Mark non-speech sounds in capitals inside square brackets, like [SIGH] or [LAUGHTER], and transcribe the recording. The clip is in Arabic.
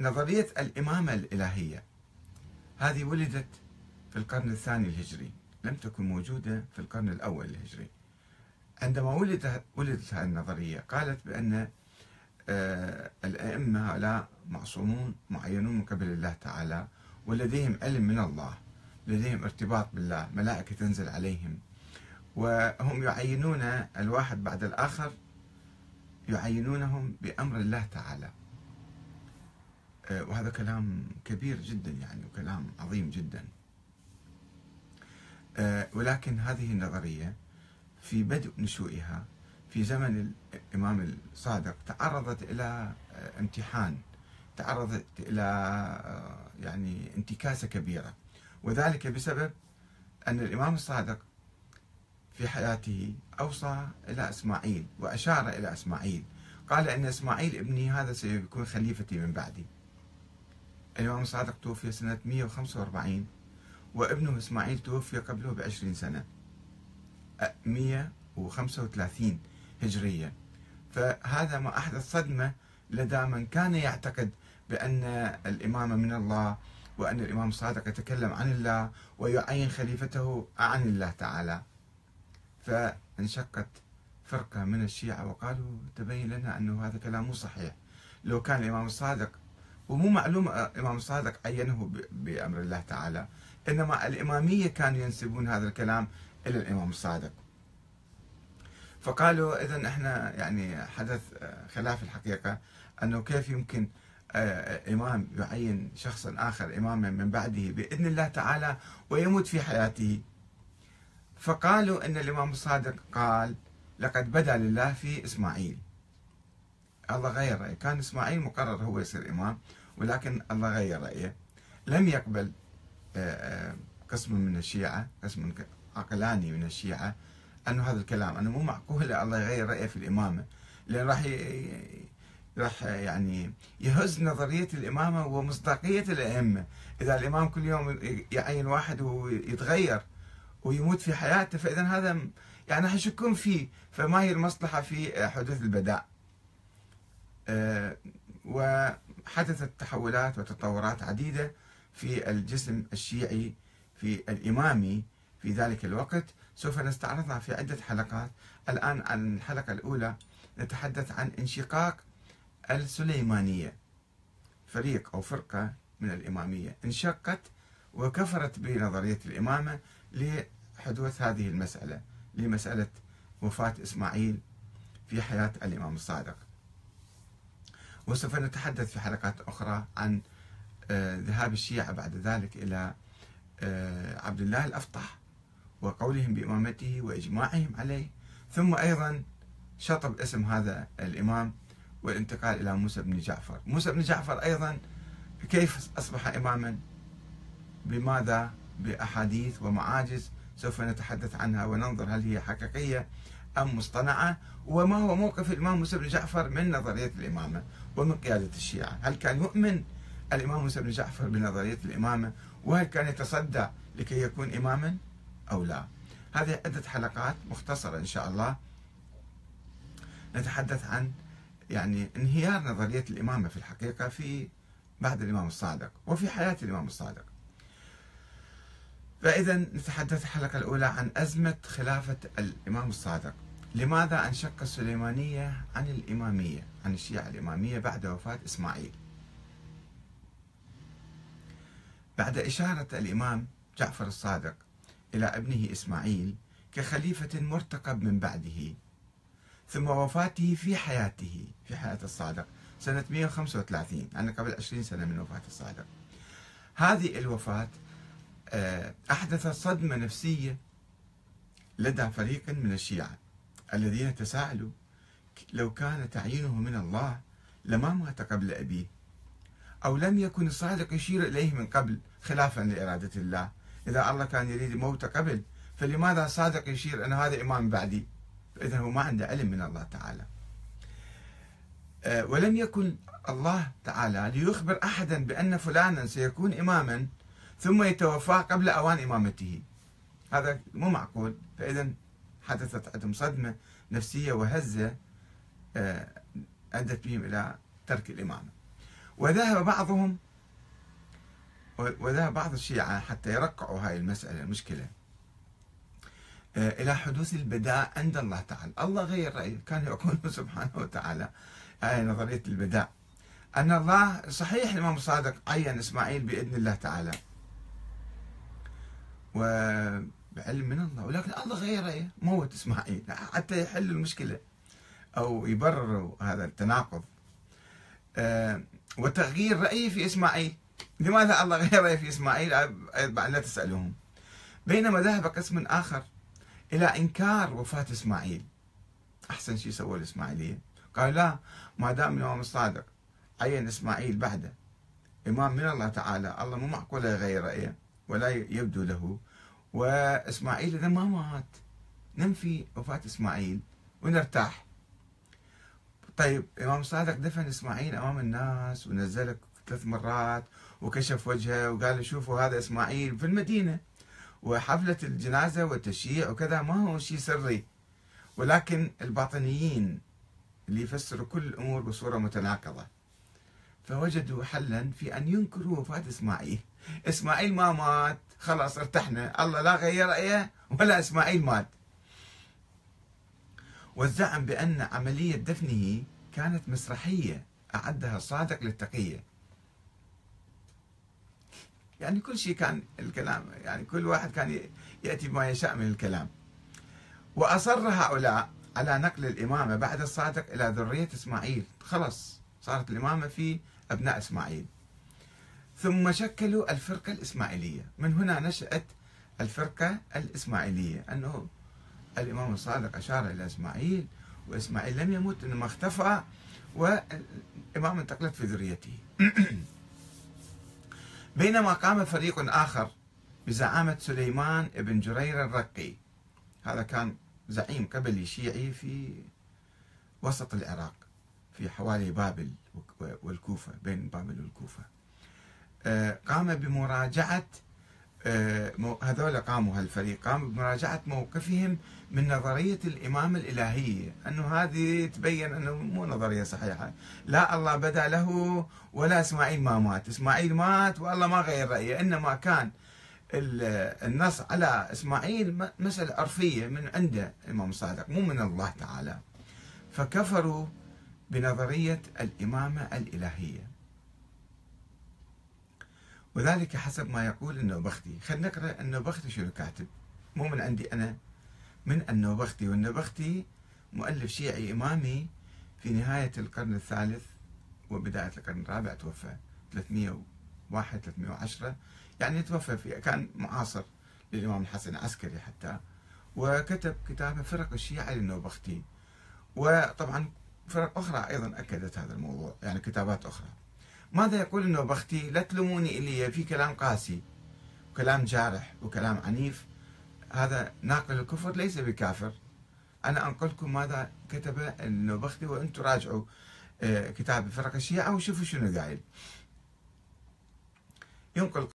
نظرية الإمامة الإلهية. هذه ولدت في القرن الثاني الهجري لم تكن موجودة في القرن الأول الهجري. عندما ولدت ولدت هذه النظرية قالت بأن آه، الأئمة هؤلاء معصومون معينون من قبل الله تعالى ولديهم علم من الله لديهم ارتباط بالله ملائكة تنزل عليهم وهم يعينون الواحد بعد الآخر يعينونهم بأمر الله تعالى. وهذا كلام كبير جدا يعني وكلام عظيم جدا. آه، ولكن هذه النظرية في بدء نشوئها في زمن الإمام الصادق تعرضت إلى آه، امتحان تعرضت إلى يعني انتكاسة كبيرة. وذلك بسبب أن الإمام الصادق في حياته أوصى إلى إسماعيل وأشار إلى إسماعيل. قال أن إسماعيل ابني هذا سيكون خليفتي من بعدي. الإمام الصادق توفي سنة 145 وابنه إسماعيل توفي قبله بعشرين سنة. 135 هجرية. فهذا ما أحدث صدمة لدى من كان يعتقد بأن الإمامة من الله وأن الإمام الصادق يتكلم عن الله ويعين خليفته عن الله تعالى. فانشقت فرقة من الشيعة وقالوا تبين لنا أنه هذا كلام مو صحيح. لو كان الإمام الصادق ومو معلوم الإمام الصادق عينه بأمر الله تعالى. إنما الإمامية كانوا ينسبون هذا الكلام إلى الإمام الصادق فقالوا إذا إحنا يعني حدث خلاف الحقيقة أنه كيف يمكن آه، إمام يعين شخصا آخر إماما من بعده بإذن الله تعالى ويموت في حياته. فقالوا أن الإمام الصادق قال لقد بدا لله في إسماعيل. الله غير رأيه. كان إسماعيل مقرر هو يصير إمام ولكن الله غير رأيه. لم يقبل آه، آه، قسم من الشيعة قسم عقلاني من الشيعة أنه هذا الكلام أنه مو معقول الله يغير رأيه في الإمامة. لأن راح راح يعني يهز نظرية الإمامة ومصداقية الأئمة. إذا الإمام كل يوم يعين واحد ويتغير ويموت في حياته فإذا هذا يعني راح يشكون فيه فما هي المصلحة في حدوث البداء. وحدثت تحولات وتطورات عديدة في الجسم الشيعي في الإمامي في ذلك الوقت. سوف نستعرضها في عدة حلقات. الآن عن الحلقة الأولى نتحدث عن انشقاق السليمانية فريق أو فرقة من الإمامية. انشقت وكفرت بنظرية الإمامة لحدوث هذه المسألة لمسألة وفاة إسماعيل في حياة الإمام الصادق. وسوف نتحدث في حلقات أخرى عن آه، ذهاب الشيعة بعد ذلك إلى آه، عبد الله الأفطح وقولهم بإمامته وإجماعهم عليه. ثم أيضا شطب اسم هذا الإمام والانتقال إلى موسى بن جعفر. موسى بن جعفر أيضا كيف أصبح إماما؟ بماذا؟ بأحاديث ومعاجز سوف نتحدث عنها وننظر هل هي حقيقية أم مصطنعة. وما هو موقف الإمام موسى بن جعفر من نظرية الإمامة؟ ومن قيادة الشيعة هل كان يؤمن الإمام موسى بن جعفر بنظرية الإمامة؟ وهل كان يتصدى لكي يكون إماما أو لا؟ هذه عدة حلقات مختصرة إن شاء الله. نتحدث عن يعني انهيار نظرية الإمامة في الحقيقة في بعد الإمام الصادق وفي حياة الإمام الصادق. فإذا نتحدث الحلقة الأولى عن أزمة خلافة الإمام الصادق. لماذا انشق السليمانية عن الإمامية عن الشيعة الإمامية بعد وفاة إسماعيل؟ بعد إشارة الإمام جعفر الصادق إلى ابنه إسماعيل كخليفة مرتقب من بعده ثم وفاته في حياته في حياة الصادق سنة 135 يعني قبل 20 سنة من وفاة الصادق. هذه الوفاة آه، أحدثت صدمة نفسية لدى فريق من الشيعة. الذين تساءلوا لو كان تعيينه من الله لما مات قبل أبيه أو لم يكن الصادق يشير إليه من قبل خلافا لإرادة الله. إذا الله كان يريد موته قبل فلماذا الصادق يشير أن هذا إمام بعدي؟ فإذا هو ما عنده علم من الله تعالى. آه، ولم يكن الله تعالى ليخبر أحدا بأن فلانا سيكون إماما ثم يتوفى قبل أوان إمامته. هذا مو معقول. فإذا حدثت عندهم صدمة نفسية وهزة آه، أدت بهم إلى ترك الإمامة. وذهب بعضهم وذهب بعض الشيعة حتى يرقعوا هاي المسألة المشكلة. آه، إلى حدوث البداء عند الله تعالى. الله غير رأيه كان يقول [LAUGHS] سبحانه وتعالى هاي نظرية البداء أن الله صحيح الإمام الصادق عين إسماعيل بإذن الله تعالى. وبعلم من الله. ولكن الله غير رأيه موت إسماعيل. حتى يحل المشكلة. أو يبرر هذا التناقض. آه، وتغيير رأيه في إسماعيل. لماذا الله غير رأيه في إسماعيل؟ لا تسألهم. بينما ذهب قسم آخر إلى إنكار وفاة إسماعيل. أحسن شيء سوى الإسماعيلية. قال لا ما دام الإمام الصادق عين إسماعيل بعده إمام من الله تعالى الله مو معقول يغير رأيه ولا يبدو له. وإسماعيل إذا ما مات ننفي وفاة إسماعيل ونرتاح. طيب إمام الصادق دفن إسماعيل أمام الناس ونزله ثلاث مرات وكشف وجهه وقال شوفوا هذا إسماعيل في المدينة وحفلة الجنازة والتشييع وكذا ما هو شيء سري. ولكن الباطنيين اللي يفسروا كل الأمور بصورة متناقضة. فوجدوا حلا في أن ينكروا وفاة إسماعيل. إسماعيل ما مات. خلاص ارتحنا. الله لا غير رأيه ولا إسماعيل مات. والزعم بأن عملية دفنه كانت مسرحية. أعدها الصادق للتقية. يعني كل شيء كان الكلام. يعني كل واحد كان يأتي بما يشاء من الكلام. وأصر هؤلاء على نقل الإمامة بعد الصادق إلى ذرية إسماعيل. خلص صارت الإمامة في أبناء إسماعيل. ثم شكلوا الفرقة الإسماعيلية. من هنا نشأت الفرقة الإسماعيلية أنه الإمام الصادق أشار إلى إسماعيل وإسماعيل لم يمت إنما اختفى والإمام انتقلت في ذريته. [CLEARS THROAT] بينما قام فريق آخر بزعامة سليمان بن جرير الرقي. هذا كان زعيم قبلي شيعي في وسط العراق في حوالي بابل والكوفة بين بابل والكوفة. آه، قام بمراجعة آه، هذول قاموا هالفريق قاموا بمراجعة موقفهم من نظرية الإمامة الإلهية أنه هذه تبين أنه مو نظرية صحيحة. لا الله بدا له ولا إسماعيل ما مات. إسماعيل مات والله ما غير رأيه. إنما كان النص على إسماعيل مسألة عرفية من عنده الإمام الصادق مو من الله تعالى. فكفروا بنظرية الإمامة الإلهية. وذلك حسب ما يقول النوبختي. خلينا نقرأ النوبختي شنو كاتب. مو من عندي أنا من النوبختي. والنوبختي مؤلف شيعي إمامي في نهاية القرن الثالث وبداية القرن الرابع توفى 301 310 يعني توفى في كان معاصر للإمام الحسن العسكري حتى. وكتب كتابه فرق الشيعة للنوبختي. وطبعا فرق أخرى أيضا أكدت هذا الموضوع يعني كتابات أخرى. ماذا يقول النوبختي لا تلوموني إلي في كلام قاسي وكلام جارح وكلام عنيف. هذا ناقل الكفر ليس بكافر. أنا أنقلكم ماذا كتب النوبختي وأنتم راجعوا آه، كتاب فرق الشيعة وشوفوا شنو قايل. ينقل